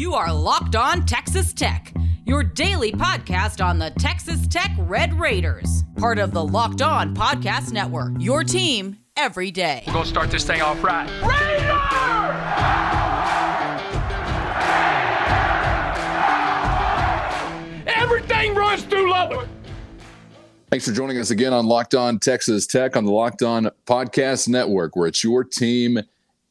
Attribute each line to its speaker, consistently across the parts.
Speaker 1: You are Locked On Texas Tech, your daily podcast on the Texas Tech Red Raiders, part of the Locked On Podcast Network. Your team every day.
Speaker 2: We're going to start this thing off right. Raider! Everything runs through Lubbock.
Speaker 3: Thanks for joining us again on Locked On Texas Tech on the Locked On Podcast Network, where it's your team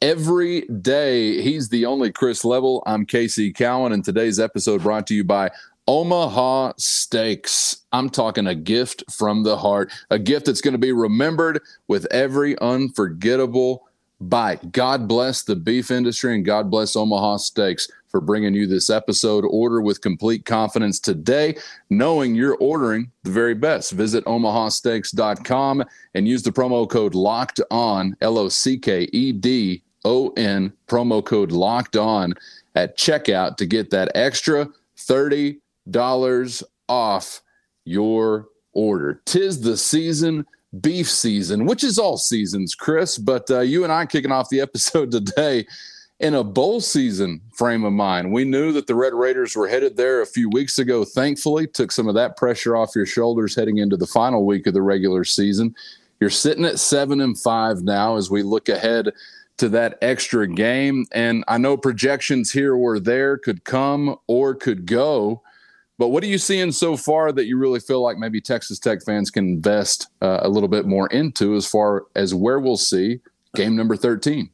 Speaker 3: every day. He's the only Chris Level. I'm Casey Cowan, and today's episode brought to you by Omaha Steaks. I'm talking a gift from the heart, a gift that's going to be remembered with every unforgettable bite. God bless the beef industry and God bless Omaha Steaks for bringing you this episode. Order with complete confidence today, knowing you're ordering the very best. Visit omahasteaks.com and use the promo code locked on, L O C K E D O N, promo code locked on at checkout to get that extra $30 off your order. Tis the season beef season, which is all seasons, Chris. But uh, you and I kicking off the episode today in a bowl season frame of mind. We knew that the Red Raiders were headed there a few weeks ago, thankfully, took some of that pressure off your shoulders heading into the final week of the regular season. You're sitting at seven and five now as we look ahead to that extra game. And I know projections here or there could come or could go. But what are you seeing so far that you really feel like maybe Texas Tech fans can invest uh, a little bit more into as far as where we'll see game number 13?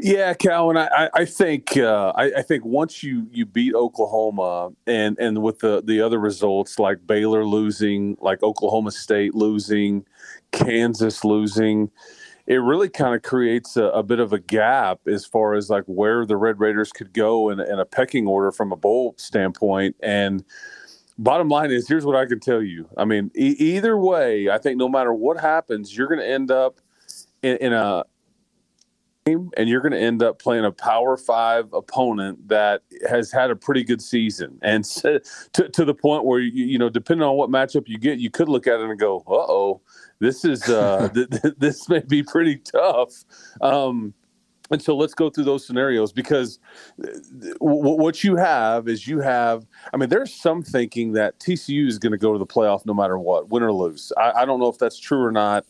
Speaker 4: Yeah, Calvin, I, I think uh, I, I, think once you you beat Oklahoma and and with the the other results like Baylor losing, like Oklahoma State losing, Kansas losing, it really kind of creates a, a, bit of a gap as far as like where the Red Raiders could go in, in a pecking order from a bowl standpoint. And bottom line is, here's what I can tell you. I mean, e- either way, I think no matter what happens, you're going to end up in, in a and you're going to end up playing a power five opponent that has had a pretty good season and to, to the point where you, you know depending on what matchup you get you could look at it and go uh-oh this is uh, th- th- this may be pretty tough. Um, and so let's go through those scenarios because w- what you have is you have, I mean, there's some thinking that TCU is going to go to the playoff no matter what, win or lose. I, I don't know if that's true or not,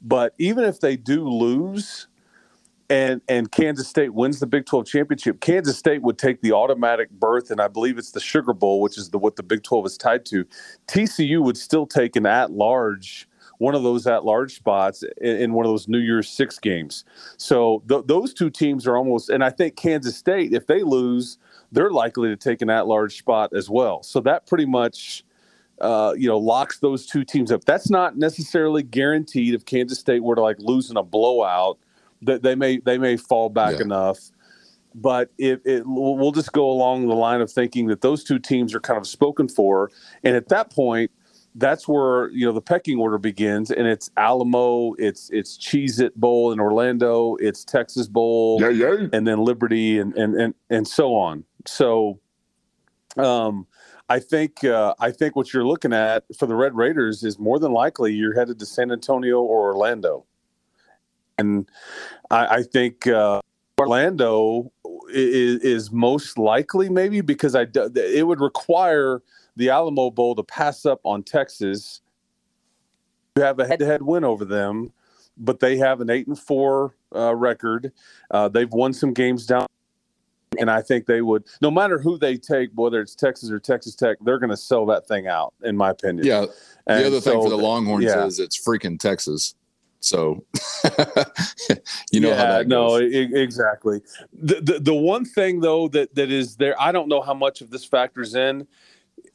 Speaker 4: but even if they do lose, and and Kansas State wins the Big 12 championship, Kansas State would take the automatic berth, and I believe it's the Sugar Bowl, which is the what the Big 12 is tied to. TCU would still take an at large one of those at large spots in, in, one of those New Year's Six games. So th- those two teams are almost, and I think Kansas State, if they lose, they're likely to take an at large spot as well. So that pretty much. Uh, you know, locks those two teams up. That's not necessarily guaranteed. If Kansas State were to like lose in a blowout, that they may they may fall back yeah. enough but it, it, we'll just go along the line of thinking that those two teams are kind of spoken for and at that point that's where you know the pecking order begins, and it's Alamo, it's it's Cheez It Bowl in Orlando, it's Texas Bowl,
Speaker 3: yeah, yeah.
Speaker 4: and then Liberty, and and and and so on. So, um, I think uh, I think what you're looking at for the Red Raiders is more than likely you're headed to San Antonio or Orlando, and I, I think uh, Orlando is, is most likely maybe because I it would require the Alamo Bowl to pass up on Texas. You have a head-to-head win over them, but they have an eight and four uh, record. Uh, they've won some games down, and I think they would, no matter who they take, whether it's Texas or Texas Tech, they're going to sell that thing out, in my opinion.
Speaker 3: Yeah. The and other so, thing for the Longhorns yeah. is it's freaking Texas. So you know yeah, how that goes.
Speaker 4: No, exactly. The, the the one thing though that that is there, I don't know how much of this factors in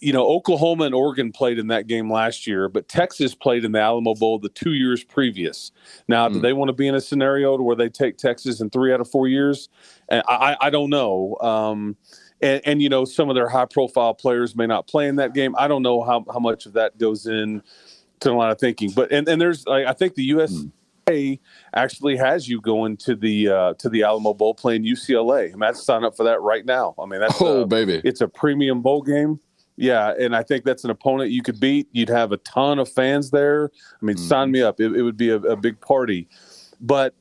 Speaker 4: you know, Oklahoma and Oregon played in that game last year, but Texas played in the Alamo Bowl the two years previous. Now, mm. do hmm. they want to be in a scenario to where they take Texas in three out of four years? And I, I don't know. Um, and, and, you know, some of their high profile players may not play in that game. I don't know how, how much of that goes in to a lot of thinking. But and, and there's like, I think the U.S. Mm. actually has you going to the uh, to the Alamo Bowl playing UCLA. I'm to sign up for that right now. I mean, that's
Speaker 3: oh
Speaker 4: a,
Speaker 3: baby,
Speaker 4: it's a premium bowl game. Yeah, and I think that's an opponent you could beat. You'd have a ton of fans there. I mean, mm-hmm. sign me up. It, it would be a, a, big party. But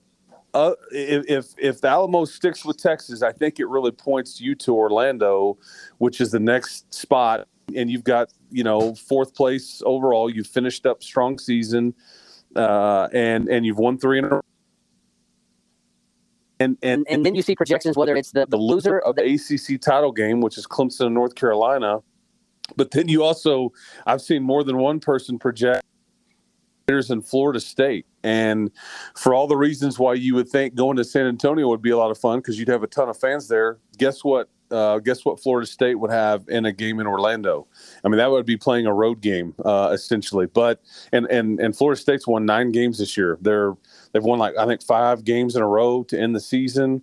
Speaker 4: uh, if if the Alamo sticks with Texas, I think it really points you to Orlando, which is the next spot, and you've got you know fourth place overall. You've finished up strong season, uh, and and you've won three in a row.
Speaker 5: And, and, and then you see projections whether it's the, the loser of
Speaker 4: the ACC title game, which is Clemson and North Carolina, but then you also, I've seen more than one person project in Florida State. And for all the reasons why you would think going to San Antonio would be a lot of fun because you'd have a ton of fans there. Guess what? Uh, guess what Florida State would have in a game in Orlando? I mean, that would be playing a road game uh, essentially. But and and and Florida State's won nine games this year. They're they've won like I think five games in a row to end the season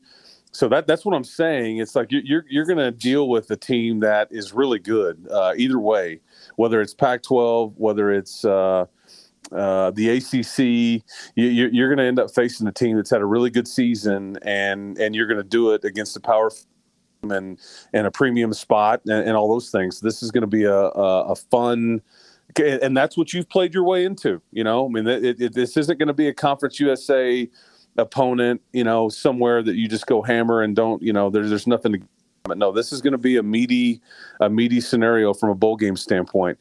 Speaker 4: so that that's what I'm saying. It's like you're you're going to deal with a team that is really good uh, either way, whether it's Pac-12, whether it's uh, uh, the ACC. You, you're going to end up facing a team that's had a really good season, and and you're going to do it against the power and and a premium spot and, and all those things. This is going to be a, a, a fun and that's what you've played your way into. You know, I mean, it, it, this isn't going to be a Conference USA opponent, you know, somewhere that you just go hammer and don't, you know, there's there's nothing to. No, this is going to be a meaty, a meaty scenario from a bowl game standpoint.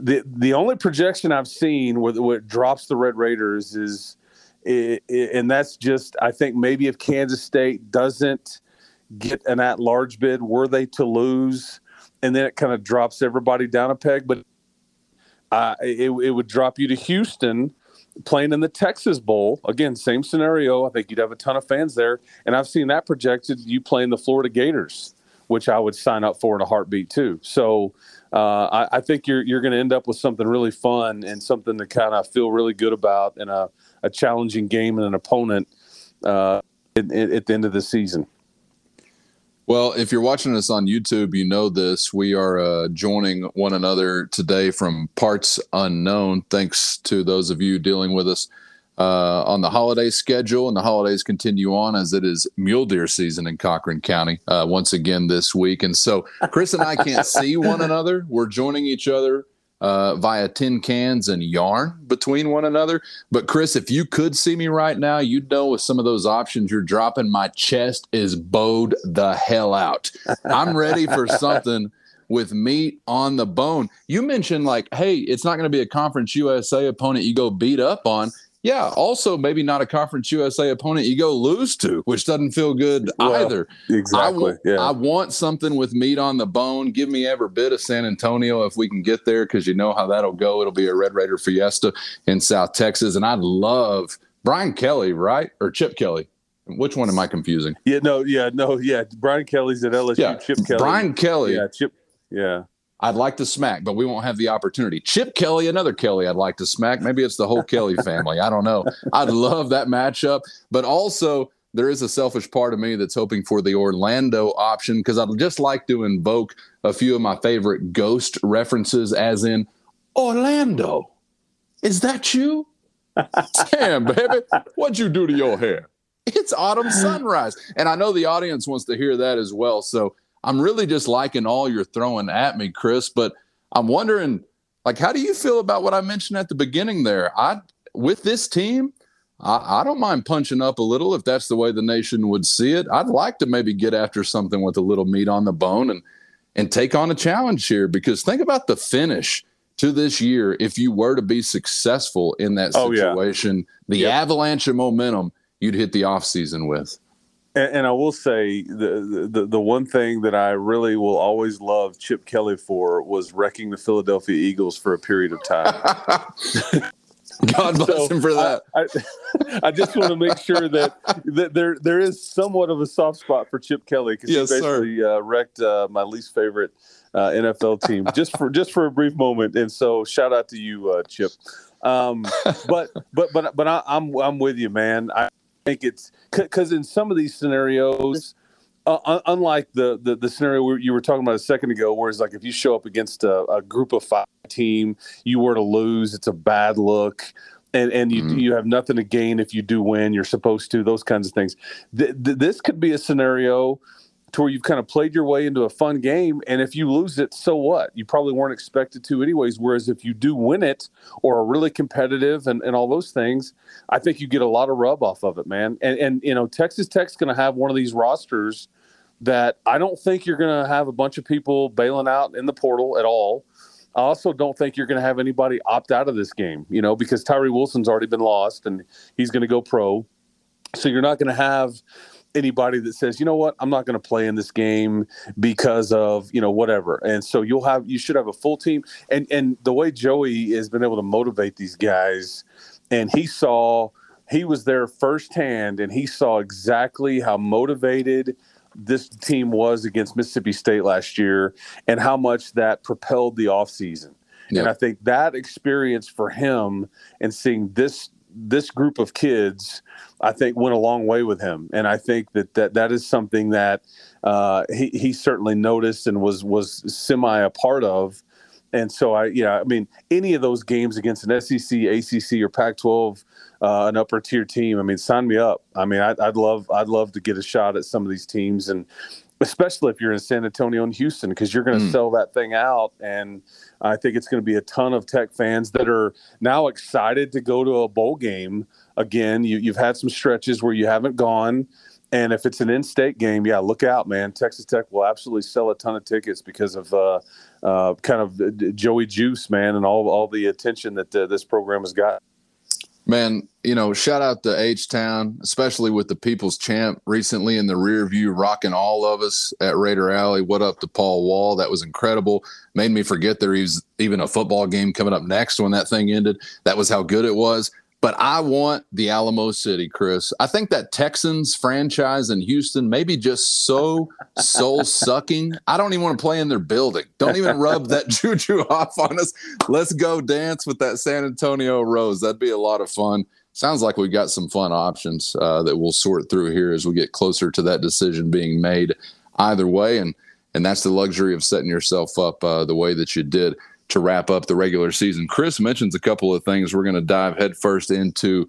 Speaker 4: The the only projection I've seen where, it drops the Red Raiders is, it, it, and that's just I think maybe if Kansas State doesn't get an at large bid, were they to lose, and then it kind of drops everybody down a peg, but. Uh, it, it would drop you to Houston, playing in the Texas Bowl. Again, same scenario. I think you'd have a ton of fans there. And I've seen that projected you playing the Florida Gators, which I would sign up for in a heartbeat too. So uh, I, I, think you're you're going to end up with something really fun and something to kind of feel really good about and a, a challenging game and an opponent uh, at, at the end of the season.
Speaker 3: Well, if you're watching us on YouTube, you know this. We are uh, joining one another today from parts unknown. Thanks to those of you dealing with us uh, on the holiday schedule, and the holidays continue on as it is mule deer season in Cochran County uh, once again this week. And so, Chris and I can't see one another. We're joining each other uh, via tin cans and yarn between one another. But Chris, if you could see me right now, you'd know with some of those options you're dropping, my chest is bowed the hell out. I'm ready for something with meat on the bone. You mentioned like, hey, it's not going to be a Conference USA opponent you go beat up on. Yeah, also maybe not a Conference USA opponent you go lose to, which doesn't feel good well, either.
Speaker 4: Exactly.
Speaker 3: I, yeah. I want something with meat on the bone. Give me every bit of San Antonio if we can get there, because you know how that'll go. It'll be a Red Raider fiesta in South Texas, and I'd love Brian Kelly, right, or Chip Kelly. Which one am I confusing?
Speaker 4: Yeah, no, yeah, no, yeah. Brian Kelly's at LSU. Yeah. Chip Kelly.
Speaker 3: Brian Kelly.
Speaker 4: Yeah, Chip. Yeah.
Speaker 3: I'd like to smack, but we won't have the opportunity. Chip Kelly, another Kelly I'd like to smack. Maybe it's the whole Kelly family. I don't know. I'd love that matchup. But also, there is a selfish part of me that's hoping for the Orlando option because I'd just like to invoke a few of my favorite ghost references, as in Orlando. Is that you? Damn, baby. What'd you do to your hair? It's autumn sunrise. And I know the audience wants to hear that as well. So I'm really just liking all you're throwing at me, Chris. But I'm wondering, like, how do you feel about what I mentioned at the beginning there? I with this team, I, I, don't mind punching up a little if that's the way the nation would see it. I'd like to maybe get after something with a little meat on the bone and and take on a challenge here because think about the finish to this year if you were to be successful in that situation, oh, yeah. the avalanche of momentum you'd hit the offseason with.
Speaker 4: And, and, I will say the, the the one thing that I really will always love Chip Kelly for was wrecking the Philadelphia Eagles for a period of time.
Speaker 3: God bless so him for that.
Speaker 4: I, I, I, just want to make sure that, that there there is somewhat of a soft spot for Chip Kelly because yes, he basically uh, wrecked uh, my least favorite uh, NFL team just for just for a brief moment. And so shout out to you, uh, Chip. Um, but but but but I, I'm I'm with you, man. I think it's because in some of these scenarios, uh, unlike the, the, the scenario you were talking about a second ago, where it's like if you show up against a, a group of five team, you were to lose, it's a bad look. And, and you mm-hmm. you have nothing to gain if you do win. You're supposed to those kinds of things. Th- th- this could be a scenario to where you've kind of played your way into a fun game. And if you lose it, so what? You probably weren't expected to, anyways. Whereas if you do win it or are really competitive and, and all those things, I think you get a lot of rub off of it, man. And, and you know, Texas Tech's going to have one of these rosters that I don't think you're going to have a bunch of people bailing out in the portal at all. I also don't think you're going to have anybody opt out of this game, you know, because Tyree Wilson's already been lost and he's going to go pro. So you're not going to have anybody that says, you know what, I'm not going to play in this game because of you know whatever. And so you'll have you should have a full team. And and the way Joey has been able to motivate these guys, and he saw he was there firsthand, and he saw exactly how motivated this team was against Mississippi State last year, and how much that propelled the offseason. Yep. And I think that experience for him and seeing this this group of kids, I think, went a long way with him, and I think that that, that is something that uh, he he certainly noticed and was was semi a part of. And so I, yeah, I mean, any of those games against an SEC, ACC, or Pac-12, uh, an upper tier team, I mean, sign me up. I mean, I'd, I'd love, I'd love to get a shot at some of these teams, and especially if you're in San Antonio and Houston, because you're going to mm. sell that thing out. And I think it's going to be a ton of Tech fans that are now excited to go to a bowl game again. You, you've had some stretches where you haven't gone. And if it's an in-state game, yeah, look out, man. Texas Tech will absolutely sell a ton of tickets because of uh, uh, kind of Joey Juice, man, and all all the attention that uh, this program has got.
Speaker 3: Man, you know, shout out to H Town, especially with the People's Champ recently in the rear view, rocking all of us at Raider Alley. What up to Paul Wall? That was incredible. Made me forget there was even a football game coming up next when that thing ended. That was how good it was. But I want the Alamo City, Chris. I think that Texans franchise in Houston may be just so soul sucking. I don't even want to play in their building. Don't even rub that juju off on us. Let's go dance with that San Antonio Rose. That'd be a lot of fun. Sounds like we've got some fun options uh, that we'll sort through here as we get closer to that decision being made either way. And and that's the luxury of setting yourself up uh, the way that you did to wrap up the regular season. Chris mentions a couple of things we're going to dive headfirst into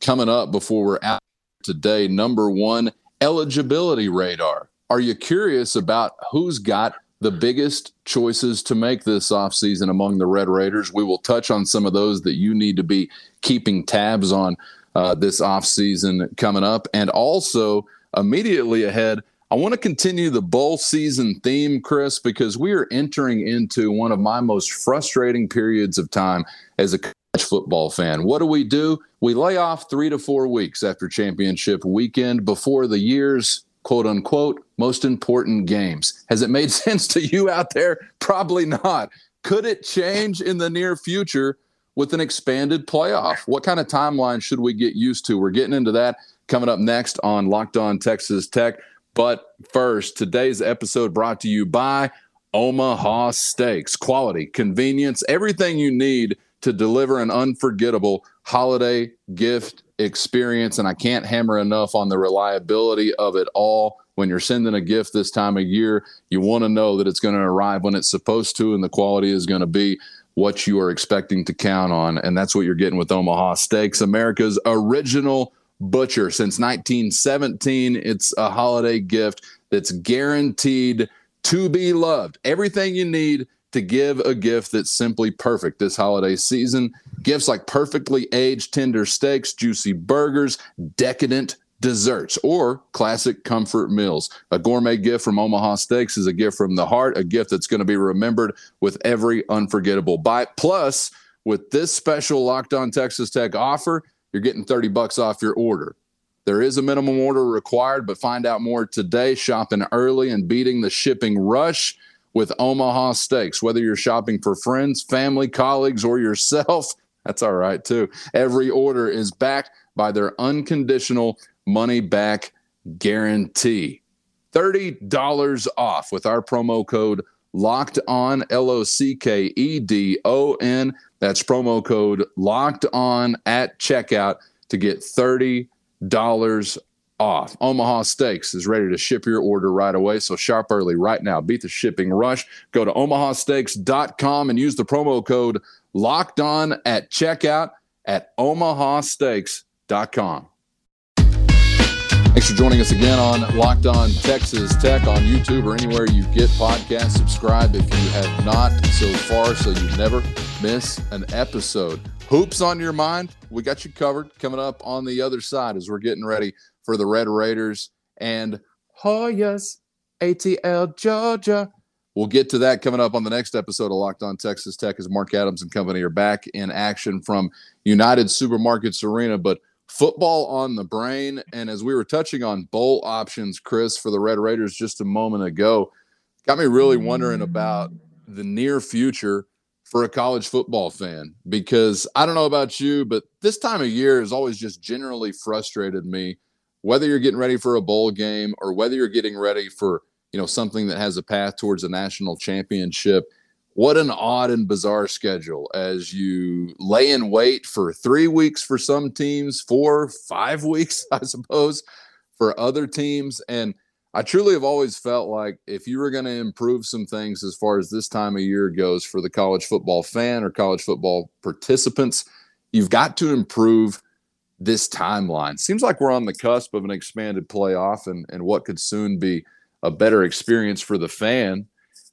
Speaker 3: coming up before we're out today. Number one, eligibility radar. Are you curious about who's got the biggest choices to make this offseason among the Red Raiders? We will touch on some of those that you need to be keeping tabs on uh, this offseason coming up. And also, immediately ahead, I want to continue the bowl season theme, Chris, because we are entering into one of my most frustrating periods of time as a college football fan. What do we do? We lay off three to four weeks after championship weekend before the year's quote unquote most important games. Has it made sense to you out there? Probably not. Could it change in the near future with an expanded playoff? What kind of timeline should we get used to? We're getting into that coming up next on Locked On Texas Tech. But first, today's episode brought to you by Omaha Steaks. Quality, convenience, everything you need to deliver an unforgettable holiday gift experience. And I can't hammer enough on the reliability of it all. When you're sending a gift this time of year, you want to know that it's going to arrive when it's supposed to and the quality is going to be what you are expecting to count on. And that's what you're getting with Omaha Steaks, America's original Butcher since 1917. It's a holiday gift that's guaranteed to be loved. Everything you need to give a gift that's simply perfect this holiday season. Gifts like perfectly aged tender steaks, juicy burgers, decadent desserts, or classic comfort meals. A gourmet gift from Omaha Steaks is a gift from the heart, a gift that's going to be remembered with every unforgettable bite. Plus, with this special Locked On Texas Tech offer, you're getting 30 bucks off your order. There is a minimum order required, but find out more today. Shopping early and beating the shipping rush with Omaha Steaks. Whether you're shopping for friends, family, colleagues, or yourself, that's all right too. Every order is backed by their unconditional money back guarantee. $30 off with our promo code locked on L O C K E D O N. That's promo code locked on at checkout to get $30 off. Omaha Steaks is ready to ship your order right away. So shop early right now. Beat the shipping rush. Go to omahasteaks.com and use the promo code locked on at checkout at omahasteaks.com. Thanks for joining us again on Locked On Texas Tech on YouTube or anywhere you get podcasts. Subscribe if you have not so far so you never miss an episode. Hoops on your mind? We got you covered coming up on the other side as we're getting ready for the Red Raiders and Hoyas, ATL Georgia. We'll get to that coming up on the next episode of Locked On Texas Tech as Mark Adams and company are back in action from United Supermarkets Arena. But football on the brain. And as we were touching on bowl options, Chris, for the Red Raiders just a moment ago, got me really wondering about the near future for a college football fan because I don't know about you, but this time of year has always just generally frustrated me. Whether you're getting ready for a bowl game or whether you're getting ready for you know something that has a path towards a national championship, what an odd and bizarre schedule as you lay in wait for three weeks for some teams, four, five weeks, I suppose, for other teams. And I truly have always felt like if you were going to improve some things as far as this time of year goes for the college football fan or college football participants, you've got to improve this timeline. Seems like we're on the cusp of an expanded playoff and, and what could soon be a better experience for the fan.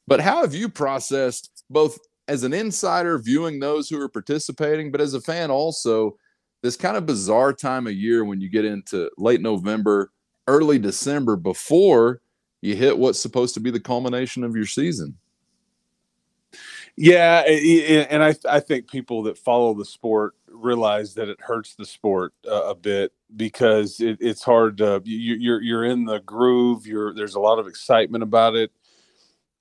Speaker 3: But how have you processed both as an insider viewing those who are participating, but as a fan also, this kind of bizarre time of year when you get into late November, early December before you hit what's supposed to be the culmination of your season.
Speaker 4: Yeah, and I I think people that follow the sport realize that it hurts the sport uh, a bit because it, it's hard to you, you're you're in the groove. You're there's a lot of excitement about it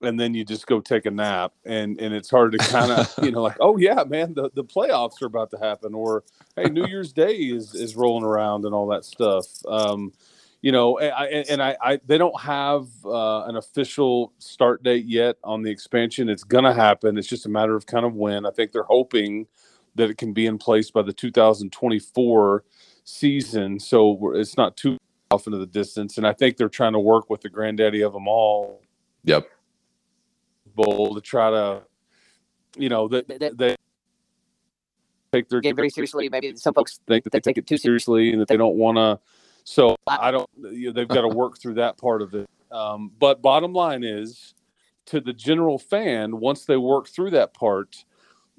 Speaker 4: and then you just go take a nap and and it's hard to kind of you know like oh yeah man the, the playoffs are about to happen or hey new year's day is is rolling around and all that stuff. Um you know I, and I, I they don't have uh, an official start date yet on the expansion. It's gonna happen. It's just a matter of kind of when. I think they're hoping that it can be in place by the 2024 season so it's not too off into the distance and i think they're trying to work with the granddaddy of them all
Speaker 3: yep
Speaker 4: Bowl to try to, you know, that they, they take their
Speaker 5: game very seriously. Maybe some folks
Speaker 4: think that they take it too seriously and that they don't want to. So I don't. You know, they've got to work through that part of it. Um, but bottom line is, to the general fan, once they work through that part,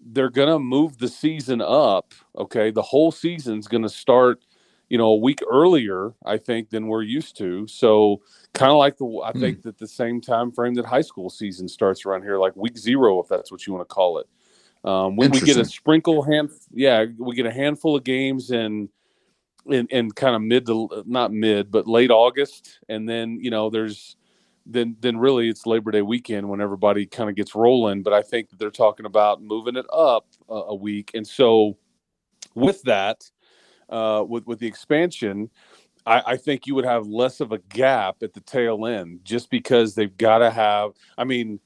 Speaker 4: they're going to move the season up. Okay, the whole season's going to start you know, a week earlier, I think, than we're used to. So kind of like the, I hmm. think that the same time frame that high school season starts around here, like week zero, if that's what you want to call it. Um, we, we get a sprinkle hand, yeah, we get a handful of games in, in, in kind of mid to not mid, but late August, and then you know there's then then really it's Labor Day weekend when everybody kind of gets rolling. But I think that they're talking about moving it up a, a week, and so with that, uh, with with the expansion, I, I, think you would have less of a gap at the tail end, just because they've got to have. I mean,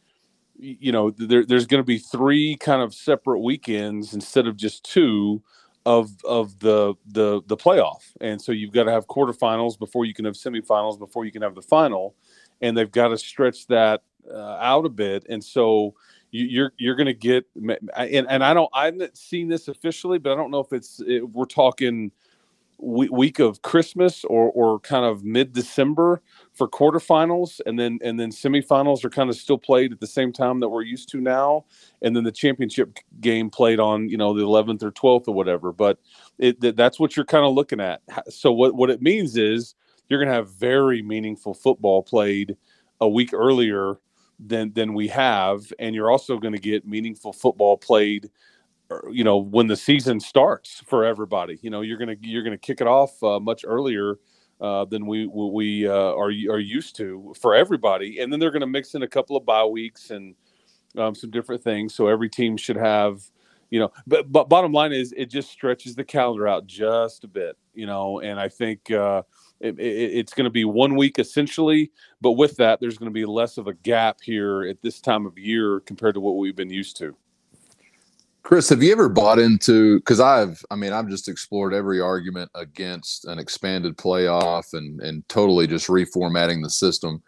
Speaker 4: you know, there, there's going to be three kind of separate weekends instead of just two of of the the the playoff, and so you've got to have quarterfinals before you can have semifinals before you can have the final, and they've got to stretch that uh, out a bit, and so you, are you're going to get and, and I don't I haven't seen this officially, but I don't know if it's it, we're talking week of Christmas or or kind of mid December for quarterfinals, and then and then semifinals are kind of still played at the same time that we're used to now, and then the championship game played on you know the 11th or 12th or whatever. But it that's what you're kind of looking at. So what what it means is you're going to have very meaningful football played a week earlier than than we have, and you're also going to get meaningful football played. Uh, you know when the season starts for everybody. You know you're gonna you're gonna kick it off uh, much earlier uh, than we we uh, are are used to for everybody, and then they're gonna mix in a couple of bye weeks and um, some different things. So every team should have you know but but bottom line is it just stretches the calendar out just a bit you know and i think uh it, it, it's going to be one week essentially, but with that, there's going to be less of a gap here at this time of year compared to what we've been used to.
Speaker 3: Chris, have you ever bought into? Because I've, I mean, I've just explored every argument against an expanded playoff and and totally just reformatting the system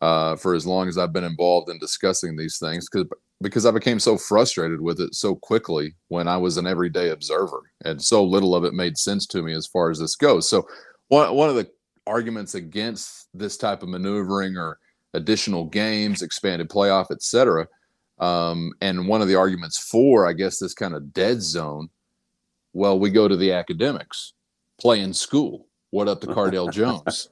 Speaker 3: uh, for as long as I've been involved in discussing these things. Because because I became so frustrated with it so quickly when I was an everyday observer, and so little of it made sense to me as far as this goes. So one one of the arguments against this type of maneuvering or additional games, expanded playoff, etc. Um, and one of the arguments for, I guess, this kind of dead zone, well, we go to the academics, play in school. What up to Cardale Jones?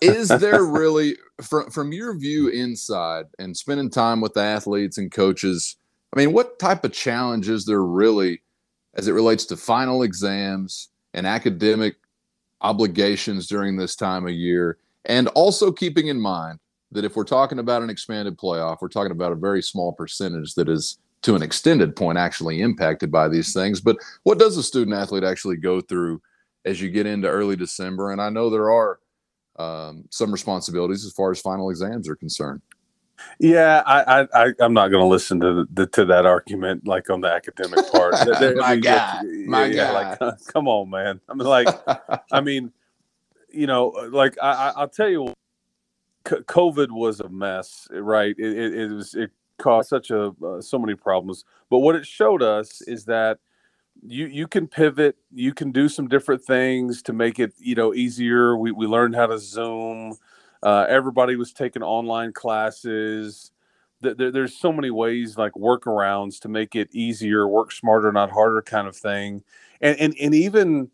Speaker 3: Is there really, from from your view inside and spending time with the athletes and coaches? I mean, what type of challenge is there really, as it relates to final exams and academic obligations during this time of year? And also keeping in mind that if we're talking about an expanded playoff, we're talking about a very small percentage that is to an extended point actually impacted by these things. But what does a student athlete actually go through as you get into early December? And I know there are um, some responsibilities as far as final exams are concerned.
Speaker 4: Yeah, I, I, I am not going to listen to the, to that argument like on the academic part.
Speaker 3: my God, my
Speaker 4: yeah, God, like, come on, man. I mean, like, I mean, you know, like I, I'll tell you COVID was a mess, right? It, it, it was it caused such a uh, so many problems. But what it showed us is that you you can pivot, you can do some different things to make it you know easier. We we learned how to Zoom. Uh, everybody was taking online classes. There, there's so many ways like workarounds to make it easier, work smarter, not harder, kind of thing. And and and even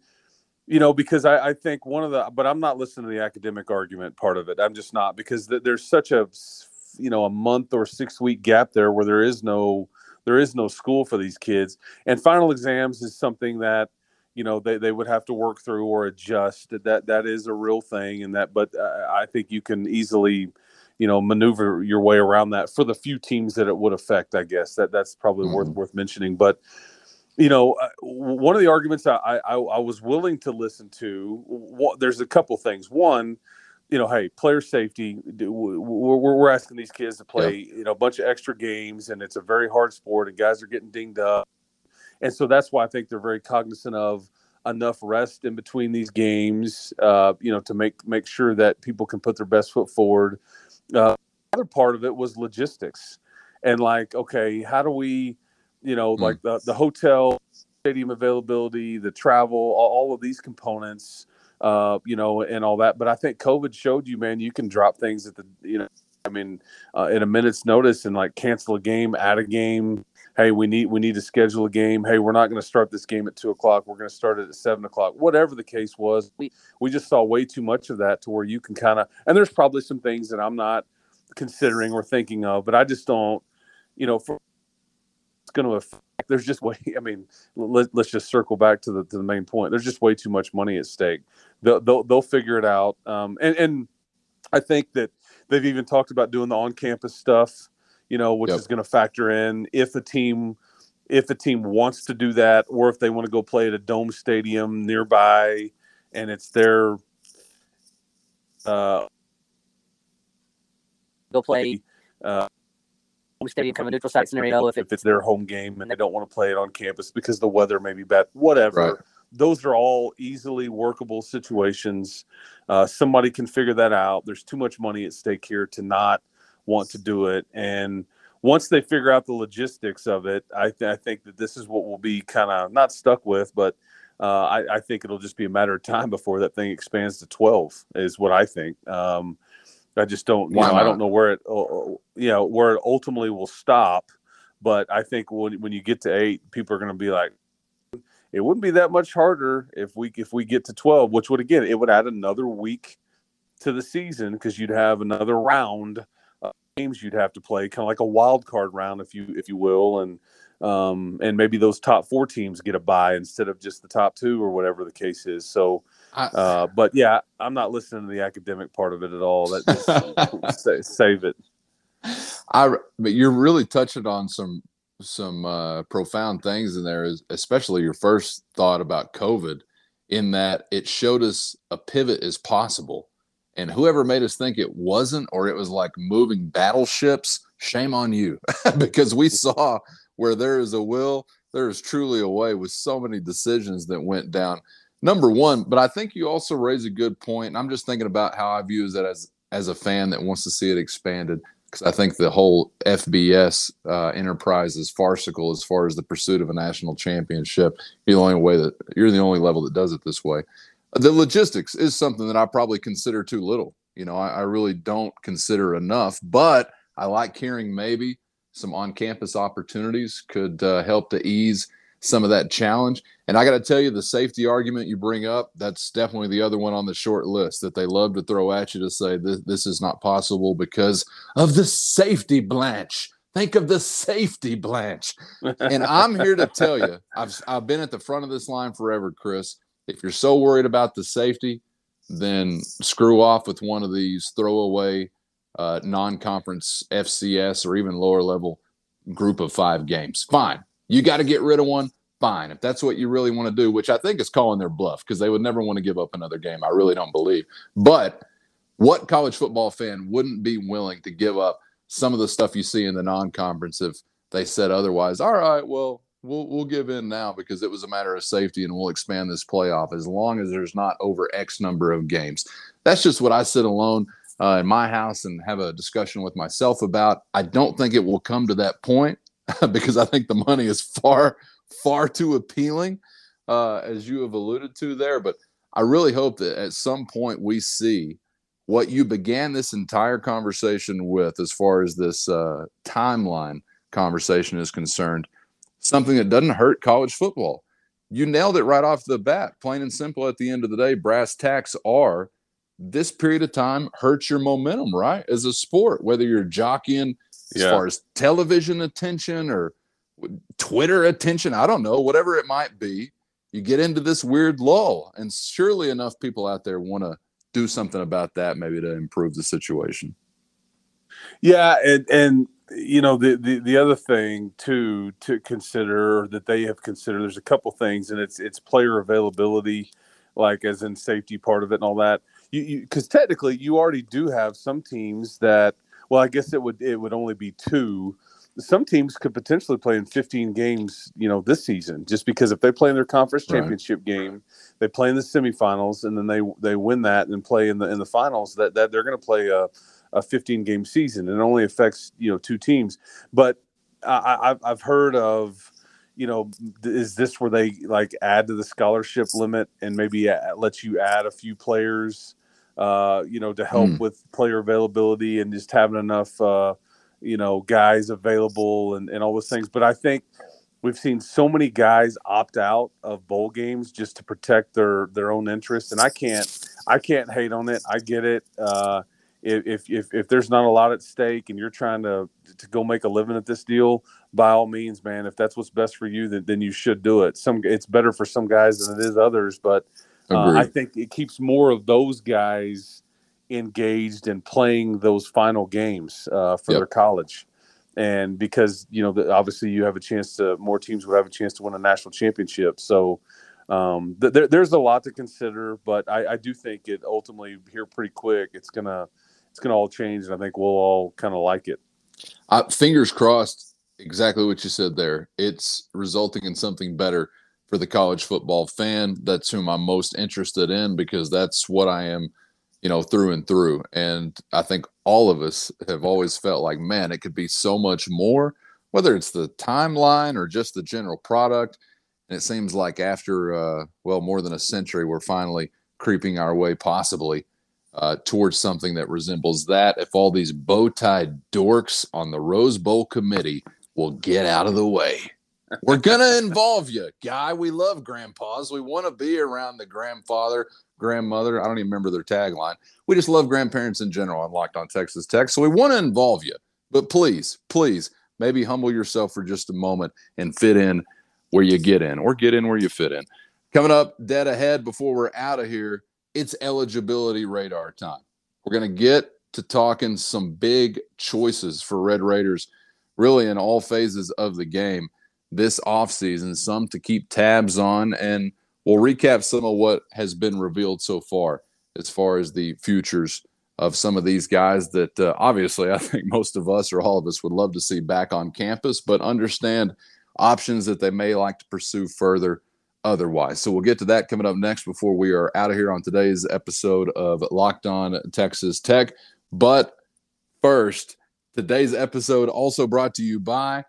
Speaker 4: you know because I, I think one of the but i'm not listening to the academic argument part of it i'm just not because th- there's such a you know a month or six week gap there where there is no there is no school for these kids and final exams is something that you know they, they would have to work through or adjust that that is a real thing and that but uh, i think you can easily you know maneuver your way around that for the few teams that it would affect i guess that that's probably mm-hmm. worth worth mentioning but you know, uh, one of the arguments I, I, I was willing to listen to, there's a couple things. One, you know, hey, player safety. We're, we're asking these kids to play, yeah. you know, a bunch of extra games, and it's a very hard sport, and guys are getting dinged up, and so that's why I think they're very cognizant of enough rest in between these games, uh, you know, to make make sure that people can put their best foot forward. Uh, other part of it was logistics, and like, okay, how do we you know, mm. like the, the hotel, stadium availability, the travel, all, all of these components, uh, you know, and all that. But I think COVID showed you, man, you can drop things at the, you know, I mean, uh, in a minute's notice and like cancel a game, add a game. Hey, we need we need to schedule a game. Hey, we're not going to start this game at two o'clock. We're going to start it at seven o'clock. Whatever the case was, we we just saw way too much of that to where you can kind of. And there's probably some things that I'm not considering or thinking of, but I just don't. You know, for it's going to affect. There's just way. I mean, let, us just circle back to the to the main point. There's just way too much money at stake. They'll they'll, they'll figure it out. Um, and and I think that they've even talked about doing the on campus stuff. You know, which yep. is going to factor in if a team if a team wants to do that, or if they want to go play at a dome stadium nearby, and it's their uh,
Speaker 5: go play. Uh, home stadium, kind of a neutral site scenario.
Speaker 4: If, it, if it's their home game and they don't want to play it on campus because the weather may be bad, whatever. Right. Those are all easily workable situations. Uh, somebody can figure that out. There's too much money at stake here to not want to do it. And once they figure out the logistics of it, I, th- I think that this is what we'll be kind of not stuck with, but uh, I, I, think it'll just be a matter of time before that thing expands to 12, is what I think. Um, I just don't, you know, not? I don't know where it, you know, where it ultimately will stop. But I think when when you get to eight, people are going to be like, it wouldn't be that much harder if we if we get to twelve, which would again it would add another week to the season because you'd have another round games you'd have to play, kind of like a wild card round, if you if you will, and um, and maybe those top four teams get a bye instead of just the top two or whatever the case is. So uh, but yeah, I'm not listening to the academic part of it at all. That just save it.
Speaker 3: I but you're really touching on some some uh, profound things in there, especially your first thought about COVID, in that it showed us a pivot is possible, and whoever made us think it wasn't, or it was like moving battleships, shame on you, because we saw where there is a will, there is truly a way with so many decisions that went down number one. But I think you also raise a good point, and I'm just thinking about how I view that as as a fan that wants to see it expanded because I think the whole FBS uh, enterprise is farcical as far as the pursuit of a national championship. You're the only way that you're the only level that does it this way. The logistics is something that I probably consider too little. You know, I, I really don't consider enough, but I like hearing maybe some on campus opportunities could uh, help to ease some of that challenge. And I got to tell you, the safety argument you bring up, that's definitely the other one on the short list that they love to throw at you to say this, this is not possible because of the safety blanche. Think of the safety blanche. And I'm here to tell you, I've, I've been at the front of this line forever, Chris. If you're so worried about the safety, then screw off with one of these throwaway uh, non conference FCS or even lower level group of five games. Fine. You got to get rid of one. Fine. If that's what you really want to do, which I think is calling their bluff because they would never want to give up another game. I really don't believe. But what college football fan wouldn't be willing to give up some of the stuff you see in the non conference if they said otherwise? All right, well, we'll we'll give in now because it was a matter of safety and we'll expand this playoff as long as there's not over X number of games. That's just what I sit alone uh, in my house and have a discussion with myself about. I don't think it will come to that point. because I think the money is far, far too appealing, uh, as you have alluded to there. But I really hope that at some point we see what you began this entire conversation with, as far as this uh, timeline conversation is concerned, something that doesn't hurt college football. You nailed it right off the bat, plain and simple. At the end of the day, brass tacks are this period of time hurts your momentum, right? As a sport, whether you're jockeying as yeah. far as television attention or Twitter attention. I don't know, whatever it might be. You get into this weird lull, and surely enough people out there want to do something about that, maybe to improve the situation.
Speaker 4: Yeah, and and you know the, the the other thing too to consider that they have considered. There's a couple things, and it's it's player availability, like as in safety part of it and all that. You because technically you already do have some teams that well, I guess it would it would only be two. Some teams could potentially play in 15 games, you know, this season, just because if they play in their conference championship right. game, they play in the semifinals, and then they they win that and play in the in the finals. That that they're going to play a a 15 game season. It only affects you know two teams, but I, I've heard of you know, is this where they like add to the scholarship limit and maybe let you add a few players uh, you know, to help mm. with player availability and just having enough, uh, you know, guys available and, and all those things. But I think we've seen so many guys opt out of bowl games just to protect their their own interests, and I can't I can't hate on it. I get it. Uh, if, if if there's not a lot at stake and you're trying to to go make a living at this deal, by all means, man. If that's what's best for you, then, then you should do it. Some it's better for some guys than it is others, but uh, I think it keeps more of those guys engaged in playing those final games uh, for yep. their college. And because, you know, the, obviously you have a chance to, more teams would have a chance to win a national championship. So um, th- there, there's a lot to consider, but I, I do think it ultimately here pretty quick, it's going to, it's going to all change. And I think we'll all kind of like it.
Speaker 3: Uh, fingers crossed. Exactly what you said there. It's resulting in something better for the college football fan. That's whom I'm most interested in because that's what I am, you know, through and through. And I think all of us have always felt like, man, it could be so much more, whether it's the timeline or just the general product. And it seems like after, uh, well, more than a century, we're finally creeping our way possibly uh, towards something that resembles that. If all these bow tie dorks on the Rose Bowl committee will get out of the way. We're gonna involve you, guy. We love grandpas. We want to be around the grandfather, grandmother. I don't even remember their tagline. We just love grandparents in general on Locked On Texas Tech. So we want to involve you. But please, please, maybe humble yourself for just a moment and fit in where you get in, or get in where you fit in. Coming up dead ahead before we're out of here, it's eligibility radar time. We're gonna get to talking some big choices for Red Raiders, really in all phases of the game this offseason, some to keep tabs on, and we'll recap some of what has been revealed so far as far as the futures of some of these guys that uh, obviously I think most of us or all of us would love to see back on campus, but understand options that they may like to pursue further otherwise. So we'll get to that coming up next before we are out of here on today's episode of Locked On Texas Tech. But first, today's episode also brought to you by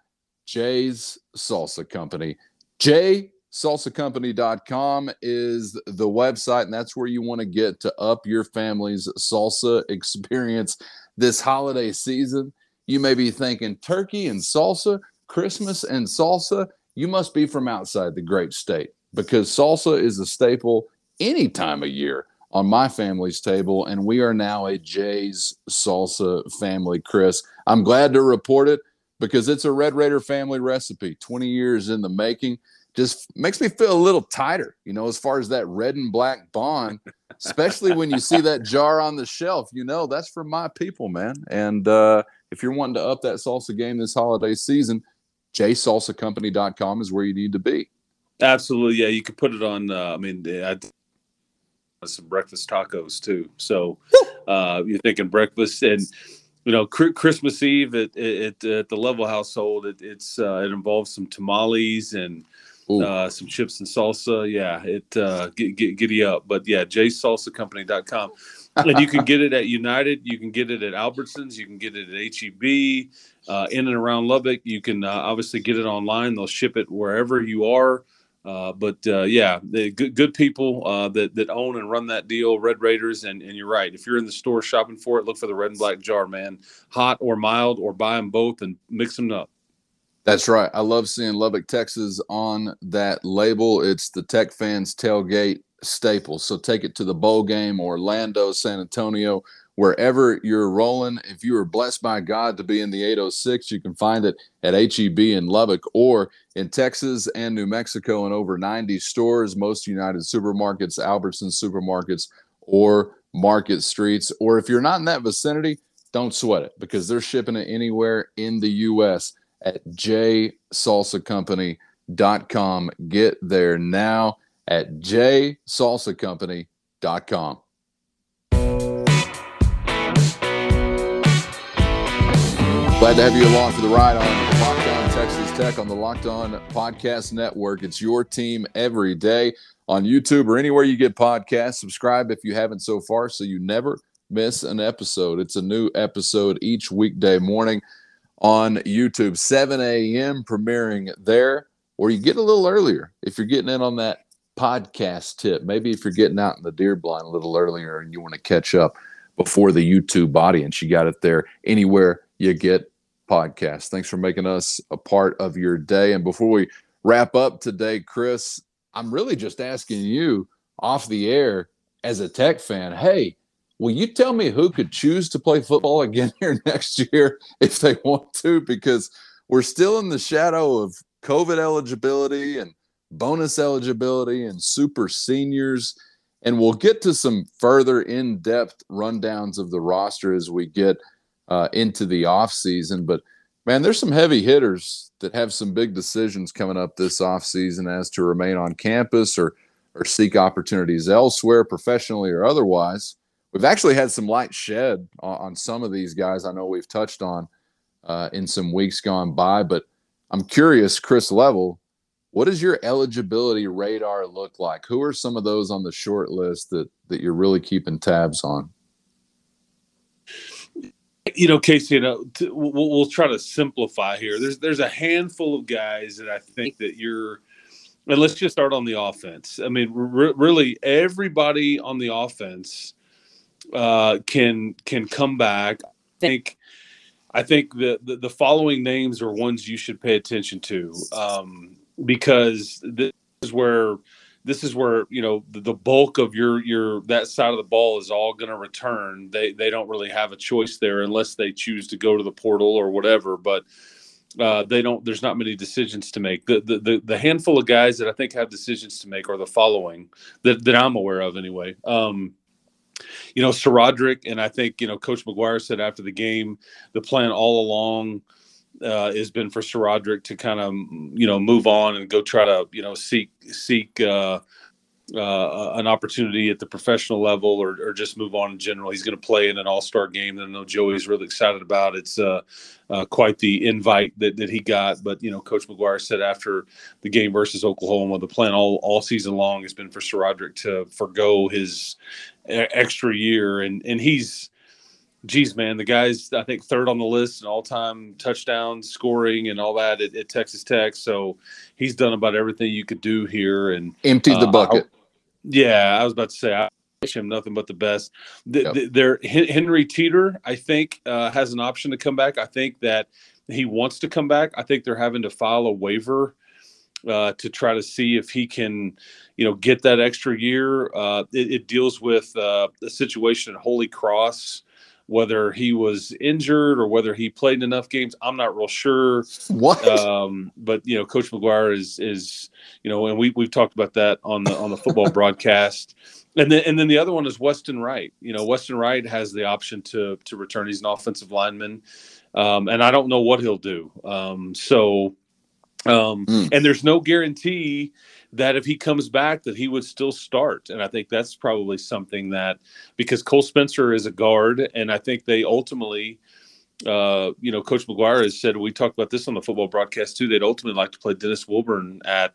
Speaker 3: J's Salsa Company. Jay salsacompany.com is the website, and that's where you want to get to up your family's salsa experience this holiday season. You may be thinking turkey and salsa, Christmas and salsa. You must be from outside the great state because salsa is a staple any time of year on my family's table, and we are now a J's salsa family, Chris. I'm glad to report it because it's a Red Raider family recipe, 20 years in the making. Just makes me feel a little tighter, you know, as far as that red and black bond, especially when you see that jar on the shelf. You know, that's for my people, man. And uh, if you're wanting to up that salsa game this holiday season, jsalsacompany.com is where you need to be.
Speaker 4: Absolutely, yeah. You could put it on. Uh, I mean, I some breakfast tacos too. So uh, you're thinking breakfast and you know Christmas Eve at, at, at the Level household. It, it's uh, it involves some tamales and uh, some chips and salsa. Yeah, it uh, get, get giddy up. But yeah, jsalsacompany.com. and you can get it at United. You can get it at Albertsons. You can get it at HEB. Uh, in and around Lubbock, you can uh, obviously get it online. They'll ship it wherever you are. Uh, but uh, yeah, good good people uh, that that own and run that deal, Red Raiders, and and you're right. If you're in the store shopping for it, look for the red and black jar, man. Hot or mild, or buy them both and mix them up.
Speaker 3: That's right. I love seeing Lubbock, Texas on that label. It's the Tech fans tailgate staple. So take it to the bowl game, Orlando, San Antonio wherever you're rolling. If you are blessed by God to be in the 806, you can find it at HEB in Lubbock or in Texas and New Mexico in over 90 stores, most United supermarkets, Albertsons supermarkets, or Market Streets. Or if you're not in that vicinity, don't sweat it because they're shipping it anywhere in the U.S. at jsalsacompany.com. Get there now at jsalsacompany.com. Glad to have you along for the ride on Locked On Texas Tech on the Locked On Podcast Network. It's your team every day on YouTube or anywhere you get podcasts. Subscribe if you haven't so far so you never miss an episode. It's a new episode each weekday morning on YouTube, 7 a.m. premiering there, or you get a little earlier if you're getting in on that podcast tip. Maybe if you're getting out in the deer blind a little earlier and you want to catch up before the YouTube audience, you got it there anywhere you get podcast. Thanks for making us a part of your day. And before we wrap up today, Chris, I'm really just asking you off the air as a tech fan, hey, will you tell me who could choose to play football again here next year if they want to? Because we're still in the shadow of COVID eligibility and bonus eligibility and super seniors. And we'll get to some further in depth rundowns of the roster as we get uh, into the offseason. But man, there's some heavy hitters that have some big decisions coming up this offseason as to remain on campus or or seek opportunities elsewhere, professionally or otherwise. We've actually had some light shed on, on some of these guys. I know we've touched on uh, in some weeks gone by, but I'm curious, Chris Level, what does your eligibility radar look like? Who are some of those on the short list that that you're really keeping tabs on?
Speaker 4: You know, Casey, you know, we'll, we'll, try to simplify here. There's there's a handful of guys that I think that you're, and let's just start on the offense. I mean, really, everybody on the offense uh, can can come back. I think I think the, the, the following names are ones you should pay attention to um, because this is where this is where you know the, the, bulk of your your that side of the ball is all going to return. They they don't really have a choice there unless they choose to go to the portal or whatever. But uh, they don't. There's not many decisions to make. The, the, the the handful of guys that I think have decisions to make are the following that that I'm aware of anyway. Um, you know, SaRodorick, and I think you know Coach McGuire said after the game, the plan all along uh, has been for SaRodorick to kind of you know move on and go try to you know seek seek uh, uh, an opportunity at the professional level or, or just move on in general. He's going to play in an All Star game that I know Joey's really excited about. It's uh, uh, quite the invite that, that he got. But you know, Coach McGuire said after the game versus Oklahoma, the plan all all season long has been for SaRodorick to forego his extra year, and and he's geez, man, the guy's I think third on the list in all-time touchdown scoring, and all that at, at, Texas Tech. So he's done about everything you could do here, and
Speaker 3: emptied the uh, bucket.
Speaker 4: I, yeah, I was about to say I wish him nothing but the best. The, yep. the, there, Henry Teeter, I think, uh, has an option to come back. I think that he wants to come back. I think they're having to file a waiver uh, to try to see if he can, you know, get that extra year. Uh, it, it, deals with uh, the situation at Holy Cross, whether he was injured or whether he played enough games. I'm not real sure.
Speaker 3: What?
Speaker 4: Um, but you know, Coach McGuire is is you know, and we we've talked about that on the on the football broadcast. And then and then the other one is Weston Wright. You know, Weston Wright has the option to to return. He's an offensive lineman. Um, and I don't know what he'll do. Um, so um, mm. And there's no guarantee that if he comes back that he would still start. And I think that's probably something that because Cole Spencer is a guard, and I think they ultimately. Uh, you know, Coach McGuire has said we talked about this on the football broadcast too. They'd ultimately like to play Dennis Wilburn at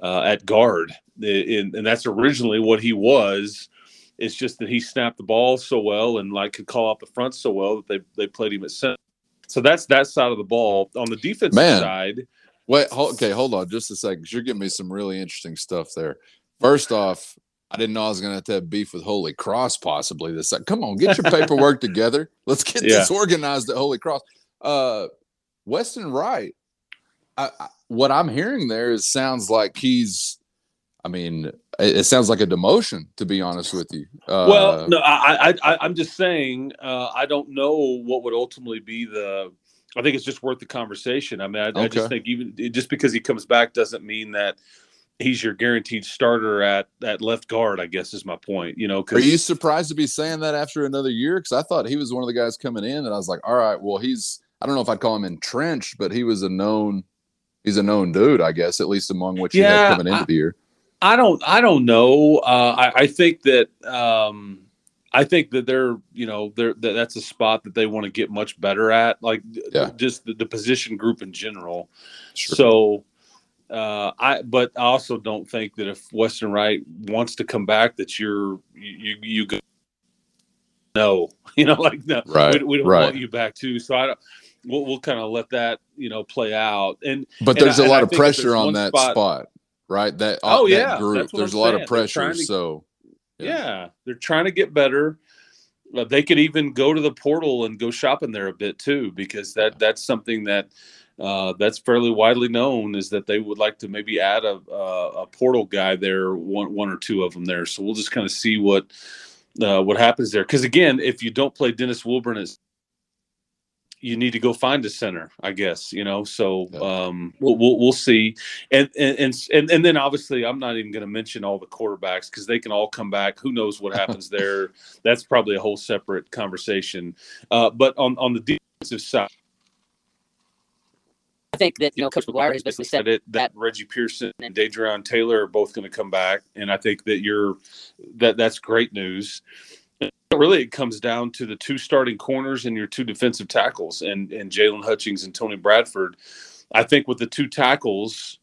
Speaker 4: uh, at guard, and, and that's originally what he was. It's just that he snapped the ball so well and like could call out the front so well that they they played him at center. So that's that side of the ball. On the defensive Man. side,
Speaker 3: Wait, hold, okay, hold on just a second. You're giving me some really interesting stuff there. First off, I didn't know I was going to have to have beef with Holy Cross possibly this. Come on, get your paperwork together. Let's get yeah. this organized at Holy Cross. Uh, Weston Wright. I, I, what I'm hearing there is sounds like he's. I mean, it, it sounds like a demotion. To be honest with you.
Speaker 4: Uh, well, no, I, I, I'm just saying. Uh, I don't know what would ultimately be the I think it's just worth the conversation. I mean, I, okay. I, just think even just because he comes back doesn't mean that he's your guaranteed starter at at left guard. I guess is my point. You know,
Speaker 3: are you surprised to be saying that after another year? Because I thought he was one of the guys coming in, and I was like, all right, well, he's I don't know if I'd call him entrenched, but he was a known he's a known dude, I guess, at least among what you yeah, had coming into
Speaker 4: I,
Speaker 3: the year.
Speaker 4: I don't I don't know. Uh, I, I think that. Um, I think that they're, you know, they're that, that's a spot that they want to get much better at, like yeah. just the, the, position group in general. Sure. So, uh, I but I also don't think that if Weston Wright wants to come back, that you're you you go. No, you know, like no,
Speaker 3: right,
Speaker 4: we, we don't
Speaker 3: right.
Speaker 4: want you back too. So I don't. We'll, we'll kind of let that you know play out. And
Speaker 3: but there's and a lot of pressure on that spot, spot, right? That oh that yeah, group. There's I'm a lot of pressure. To, so
Speaker 4: yeah. yeah, they're trying to get better. Uh, they could even go to the portal and go shopping there a bit too, because that that's something that uh, that's fairly widely known is that they would like to maybe add a, a, a, portal guy there, one one or two of them there. So we'll just kind of see what uh, what happens there. Because again, if you don't play Dennis Wilburn as you need to go find a center, I guess, you know. So um, we'll, we'll, we'll see, and and and and then obviously I'm not even going to mention all the quarterbacks because they can all come back. Who knows what happens there? That's probably a whole separate conversation. Uh, but on on the defensive side.
Speaker 5: I think that you know Coach McGuire has basically said it
Speaker 4: that, that Reggie Pearson and Dadrian Taylor are both going to come back, and I think that you're that that's great news really it comes down to the two starting corners and your two defensive tackles and and Jaylon Hutchings and Tony Bradford. I think with the two tackles,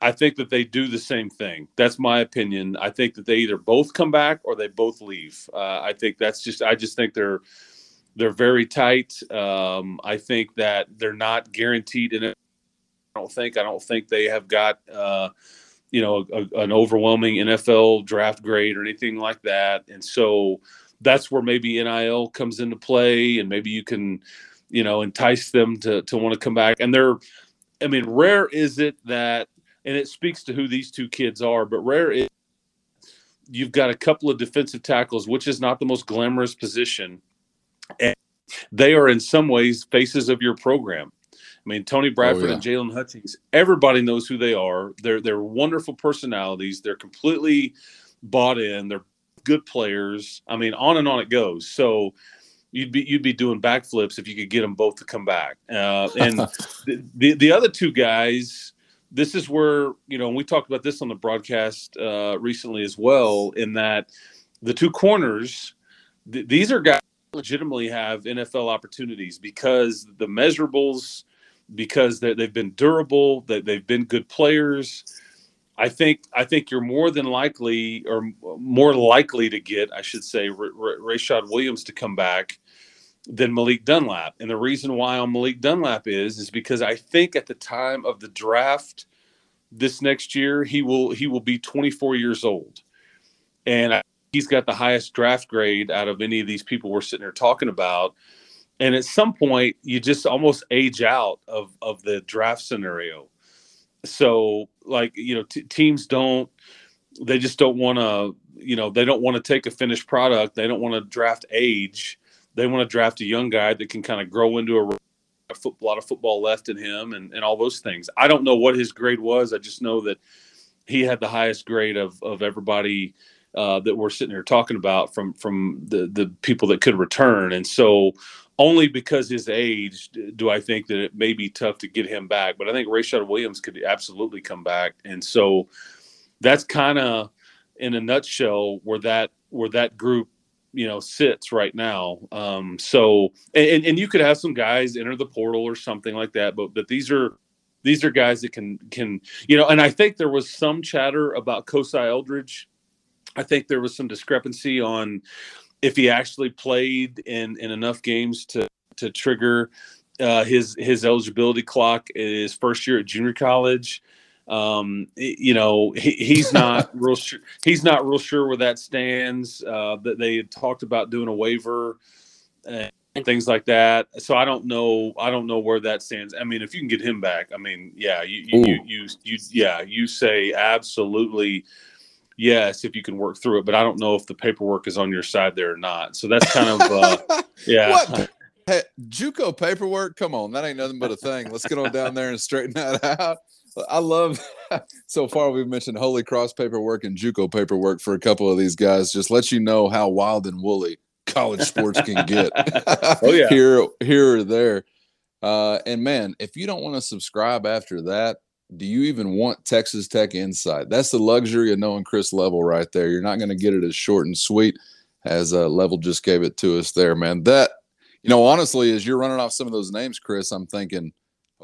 Speaker 4: I think that they do the same thing. That's my opinion. I think that they either both come back or they both leave. Uh, I think that's just. I just think they're they're very tight. Um, I think that they're not guaranteed in it. I don't think. I don't think they have got. Uh, you know, a, an overwhelming NFL draft grade or anything like that. And so that's where maybe NIL comes into play, and maybe you can, you know, entice them to to want to come back. And they're, I mean, rare is it that, and it speaks to who these two kids are, but rare is you've got a couple of defensive tackles, which is not the most glamorous position, and they are in some ways faces of your program. I mean, Tony oh, Bradford oh, yeah. and Jaylon Hutchings, everybody knows who they are. They're they're wonderful personalities. They're completely bought in. They're good players. I mean, on and on it goes. So you'd be you'd be doing backflips if you could get them both to come back. Uh, and the, the, the other two guys, this is where you know we talked about this on the broadcast uh, recently as well. In that the two corners, th- these are guys legitimately have NFL opportunities because the measurables, because they've been durable, that they've been good players. I think I think you're more than likely, or more likely to get, I should say, R- R- Rayshad Williams to come back than Malik Dunlap. And the reason why on Malik Dunlap is is because I think at the time of the draft this next year he will he will be 24 years old. And he's got the highest draft grade out of any of these people we're sitting here talking about. And at some point you just almost age out of of the draft scenario. So like, you know, t- teams don't they just don't want to, you know, they don't want to take a finished product. They don't want to draft age they want to draft a young guy that can kind of grow into a, a, a lot of football left in him and, and all those things. I don't know what his grade was. I just know that he had the highest grade of, of everybody uh, that we're sitting here talking about from from the, the people that could return. And so only because his age do I think that it may be tough to get him back. But I think Rayshad Williams could absolutely come back. And so that's kind of in a nutshell where that where that group you know sits right now. Um, so and and you could have some guys enter the portal or something like that, but but these are these are guys that can can you know. And I think there was some chatter about Kosai Eldridge. I think there was some discrepancy on if he actually played in in enough games to to trigger uh, his his eligibility clock in his first year at junior college. Um, you know, he, he's not real sure. He's not real sure where that stands. Uh, that they had talked about doing a waiver and things like that. So I don't know. I don't know where that stands. I mean, if you can get him back, I mean, yeah, you you you, you, you yeah, you say absolutely yes if you can work through it. But I don't know if the paperwork is on your side there or not. So that's kind of uh, yeah.
Speaker 3: What? Hey, JUCO paperwork? Come on, that ain't nothing but a thing. Let's get on down there and straighten that out. I love so far we've mentioned Holy Cross paperwork and JUCO paperwork for a couple of these guys. Just let you know how wild and woolly college sports can get.
Speaker 4: oh yeah,
Speaker 3: here, here or there. Uh, and man, if you don't want to subscribe after that, do you even want Texas Tech Insight? That's the luxury of knowing Chris Level right there. You're not going to get it as short and sweet as uh, Level just gave it to us there, man. That you know, honestly, as you're running off some of those names, Chris, I'm thinking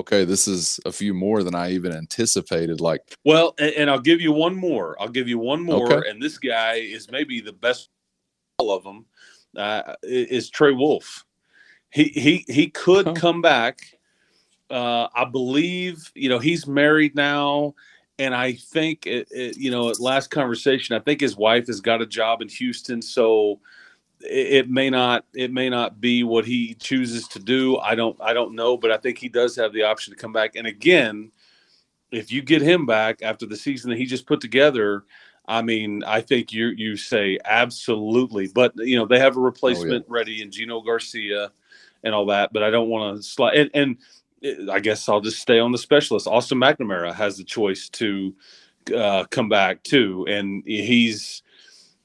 Speaker 3: okay, this is a few more than I even anticipated. Like,
Speaker 4: well, and, and I'll give you one more. I'll give you one more, okay. and this guy is maybe the best all of them. Uh, is Trey Wolff. He he he could oh. come back. Uh, I believe you know he's married now, and I think it, it, you know at last conversation, I think his wife has got a job in Houston, so it, may not it may not be what he chooses to do. I don't I don't know, but I think he does have the option to come back. And again, if you get him back after the season that he just put together, I mean, I think you you say absolutely. But you know, they have a replacement oh, yeah. ready in Gino Garcia and all that. But I don't want to slide. And, and, I guess I'll just stay on the specialist. Austin McNamara has the choice to uh, come back too, and he's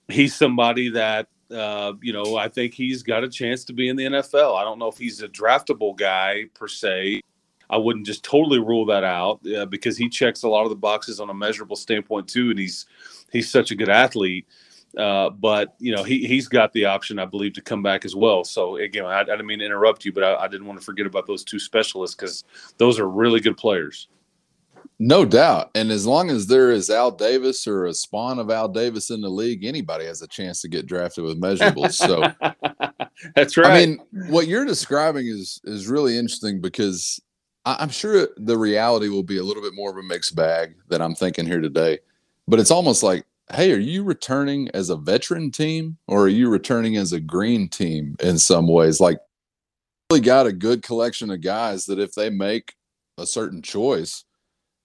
Speaker 4: he's somebody that uh, you know, I think he's got a chance to be in the NFL. I don't know if he's a draftable guy per se. I wouldn't just totally rule that out uh, because he checks a lot of the boxes on a measurable standpoint too, and he's he's such a good athlete. Uh, but you know, he he's got the option, I believe, to come back as well. So again, I, I didn't mean to interrupt you, but I, I didn't want to forget about those two specialists because those are really good players.
Speaker 3: No doubt. And as long as there is Al Davis or a spawn of Al Davis in the league, anybody has a chance to get drafted with measurables. So
Speaker 4: that's right.
Speaker 3: I mean, what you're describing is is really interesting because I'm sure the reality will be a little bit more of a mixed bag than I'm thinking here today. But it's almost like, hey, are you returning as a veteran team or are you returning as a green team in some ways? Like really got a good collection of guys that if they make a certain choice,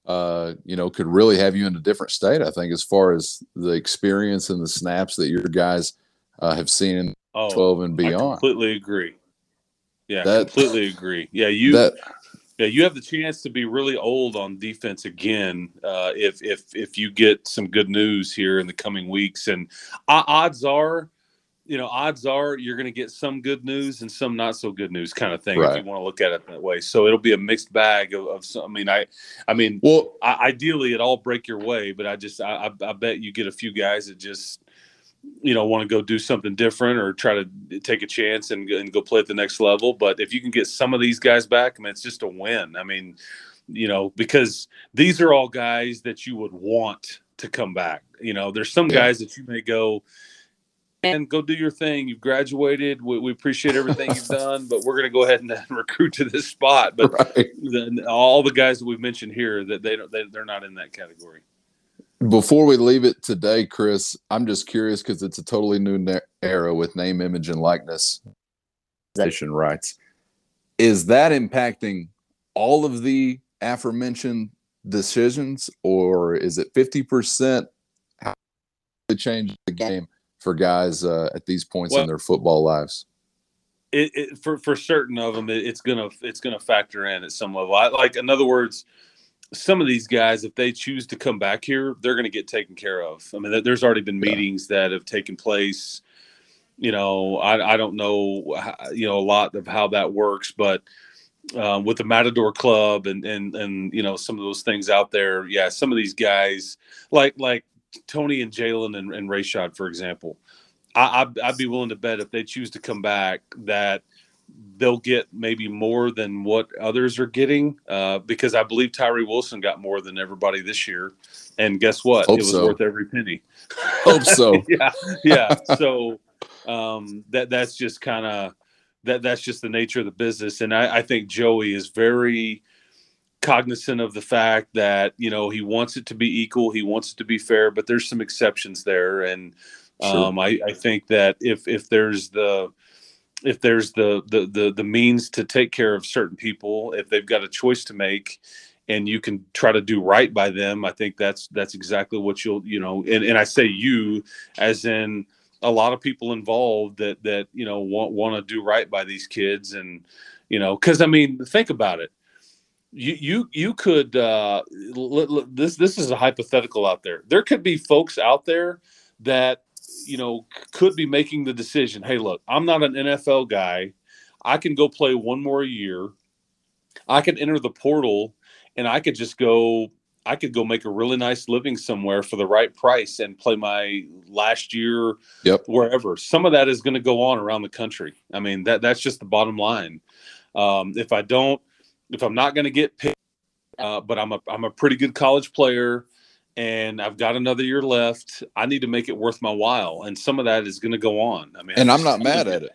Speaker 3: uh, you know, could really have you in a different state. I think as far as the experience and the snaps that your guys uh, have seen in oh, 12 and beyond.
Speaker 4: I completely agree. Yeah, that, completely agree. Yeah, you that, yeah, you have the chance to be really old on defense again uh, if if if you get some good news here in the coming weeks. And odds are you know, odds are you're going to get some good news and some not so good news, kind of thing. Right. If you want to look at it that way, so it'll be a mixed bag of. of some, I mean, I, I mean, well, I, ideally it all break your way, but I just, I, I, I bet you get a few guys that just, you know, want to go do something different or try to take a chance and, and go play at the next level. But if you can get some of these guys back, I mean, it's just a win. I mean, you know, because these are all guys that you would want to come back. You know, there's some yeah. guys that you may go and go do your thing. You've graduated. We, we appreciate everything you've done, but we're going to go ahead and, uh, and recruit to this spot. But
Speaker 3: Right.
Speaker 4: the, all the guys that we've mentioned here, that they don't, they, they're not in that category.
Speaker 3: Before we leave it today, Chris, I'm just curious because it's a totally new na- era with name, image, and likeness Nation rights. Is that impacting all of the aforementioned decisions, or is it 50%? How to change the game for guys uh, at these points
Speaker 4: Well-
Speaker 3: in their football lives?
Speaker 4: it, it for for certain of them, it, it's gonna it's gonna factor in at some level. I, like in other words, some of these guys, if they choose to come back here, they're gonna get taken care of. I mean, there's already been
Speaker 3: Yeah.
Speaker 4: meetings that have taken place. You know, I I don't know how- you know a lot of how that works, but. Um, with the Matador Club and and and you know some of those things out there, yeah, some of these guys like like Tony and Jaylon and, and Rayshad, for example, I, I'd, I'd be willing to bet if they choose to come back that they'll get maybe more than what others are getting uh, because I believe Tyree Wilson got more than everybody this year. And guess what?
Speaker 3: Hope
Speaker 4: it was
Speaker 3: so.
Speaker 4: worth every penny.
Speaker 3: Hope so.
Speaker 4: yeah, yeah. So um, that that's just kind of that that's just the nature of the business. And I, I think Joey is very cognizant of the fact that you know he wants it to be equal, he wants it to be fair, but there's some exceptions there. And
Speaker 3: Sure.
Speaker 4: um, I, I think that if if there's the if there's the, the the the means to take care of certain people, if they've got a choice to make, and you can try to do right by them, I think that's that's exactly what you'll you know. And and I say you as in a lot of people involved that that you know want want to do right by these kids, and you know because I mean think about it. You you you could uh, l- l- this this is a hypothetical out there. There could be folks out there that you know could be making the decision hey look i'm not an nfl guy. I can go play one more year. I can enter the portal and i could just go i could go make a really nice living somewhere for the right price and play my last year
Speaker 3: Yep.
Speaker 4: wherever. Some of that is going to go on around the country. I mean that that's just the bottom line. Um, if i don't if i'm not going to get picked uh, but i'm a i'm a pretty good college player and I've got another year left. I need to make it worth my while, and some of that is going to go on. I mean,
Speaker 3: And I'm not mad at it.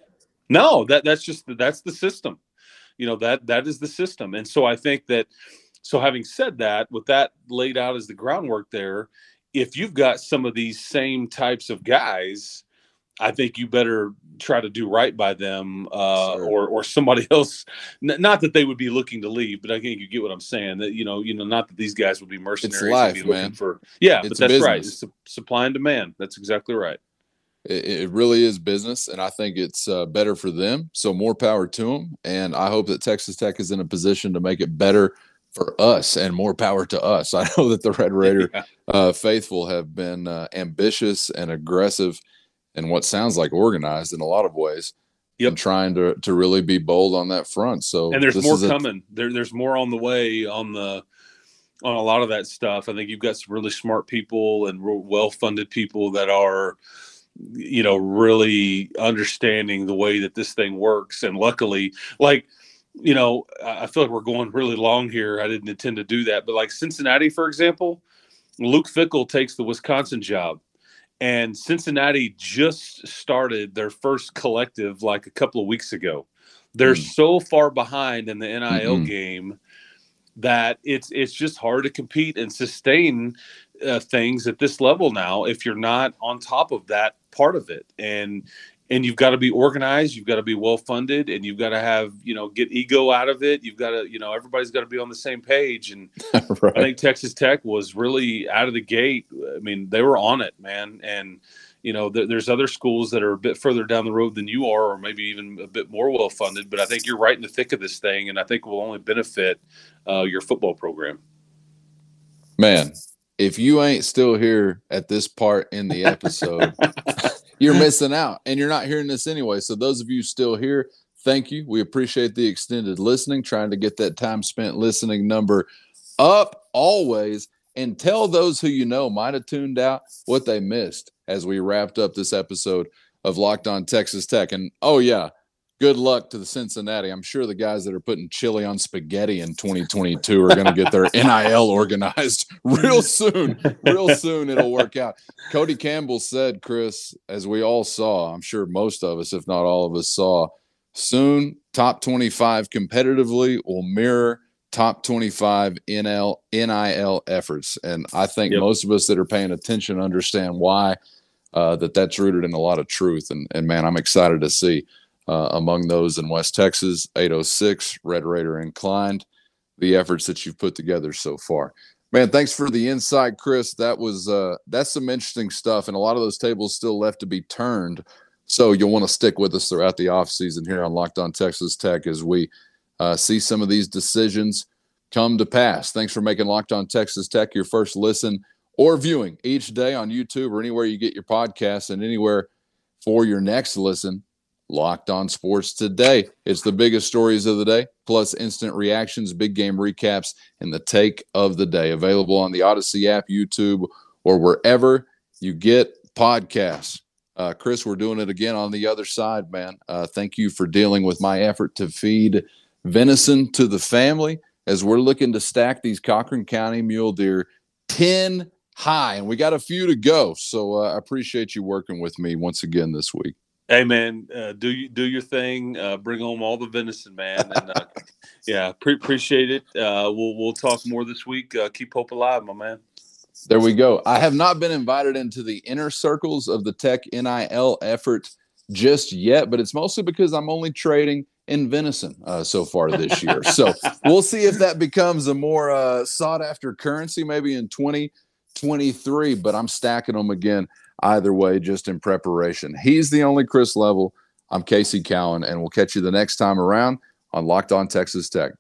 Speaker 4: No, that that's just that's the system. You know that that is the system, and so I think that. So having said that, with that laid out as the groundwork there, if you've got some of these same types of guys, I think you better try to do right by them, uh,
Speaker 3: Sure.
Speaker 4: or or somebody else. N- not that they would be looking to leave, but I think you get what I'm saying. That you know, you know, not that these guys would be mercenaries. and
Speaker 3: life,
Speaker 4: be
Speaker 3: man.
Speaker 4: For yeah,
Speaker 3: It's
Speaker 4: but that's right. It's su- supply and demand. That's exactly right.
Speaker 3: It, it really is business, and I think it's uh, better for them. So more power to them, and I hope that Texas Tech is in a position to make it better for us, and more power to us. I know that the Red Raider
Speaker 4: Yeah.
Speaker 3: uh, faithful have been uh, ambitious and aggressive, and what sounds like organized in a lot of ways.
Speaker 4: Yep.
Speaker 3: And trying to to really be bold on that front. So
Speaker 4: and there's more
Speaker 3: is a-
Speaker 4: coming. There, there's more on the way on the on a lot of that stuff. I think you've got some really smart people and well funded people that are, you know, really understanding the way that this thing works. And luckily, like, you know, I feel like we're going really long here. I didn't intend to do that, but like Cincinnati, for example, Luke Fickell takes the Wisconsin job. And Cincinnati just started their first collective like a couple of weeks ago. They're
Speaker 3: Hmm.
Speaker 4: so far behind in the NIL
Speaker 3: Mhm.
Speaker 4: game that it's it's just hard to compete and sustain uh, things at this level now if you're not on top of that part of it. And and you've got to be organized, you've got to be well funded, and you've got to have you know get ego out of it. You've got to you know everybody's got to be on the same page and
Speaker 3: right.
Speaker 4: I think Texas Tech was really out of the gate. I mean, they were on it, man. And you know, th- there's other schools that are a bit further down the road than you are, or maybe even a bit more well funded. But I think you're right in the thick of this thing, and I think will only benefit uh, your football program.
Speaker 3: Man, if you ain't still here at this part in the episode, you're missing out and you're not hearing this anyway. So, those of you still here, thank you. We appreciate the extended listening, trying to get that time spent listening number up always. And tell those who you know might have tuned out what they missed as we wrapped up this episode of Locked On Texas Tech. And oh, yeah, good luck to the Cincinnati. I'm sure the guys that are putting chili on spaghetti in 2022 are going to get their NIL organized real soon. Real soon, it'll work out. Cody Campbell said, Chris, as we all saw, I'm sure most of us, if not all of us, saw, soon top 25 competitively will mirror top 25 NL, NIL efforts. And I think yep. most of us that are paying attention understand why uh, that that's rooted in a lot of truth. And, and man, I'm excited to see uh, among those in West Texas, 806, Red Raider inclined, the efforts that you've put together so far. Man, thanks for the insight, Chris. That was uh, that's some interesting stuff, and a lot of those tables still left to be turned. So you'll want to stick with us throughout the offseason here on Locked On Texas Tech as we uh, see some of these decisions come to pass. Thanks for making Locked On Texas Tech your first listen or viewing each day on YouTube or anywhere you get your podcasts and anywhere for your next listen. Locked on Sports today. It's the biggest stories of the day, plus instant reactions, big game recaps, and the take of the day. Available on the Odyssey app, YouTube, or wherever you get podcasts. Uh, Chris, we're doing it again on the other side, man. Uh, thank you for dealing with my effort to feed venison to the family as we're looking to stack these Cochran County mule deer 10 high, and we got a few to go. So uh, I appreciate you working with me once again this week.
Speaker 4: Hey man, uh, do you do your thing? Uh, bring home all the venison, man. And uh, yeah, pre- appreciate it. Uh, we'll we'll talk more this week. Uh, keep hope alive, my man.
Speaker 3: There we go. I have not been invited into the inner circles of the Tech NIL effort just yet, but it's mostly because I'm only trading in venison uh, so far this year. so we'll see if that becomes a more sought after currency maybe in 2023. But I'm stacking them again either way, just in preparation. He's the only Chris Level. I'm Casey Cowan, and we'll catch you the next time around on Locked On Texas Tech.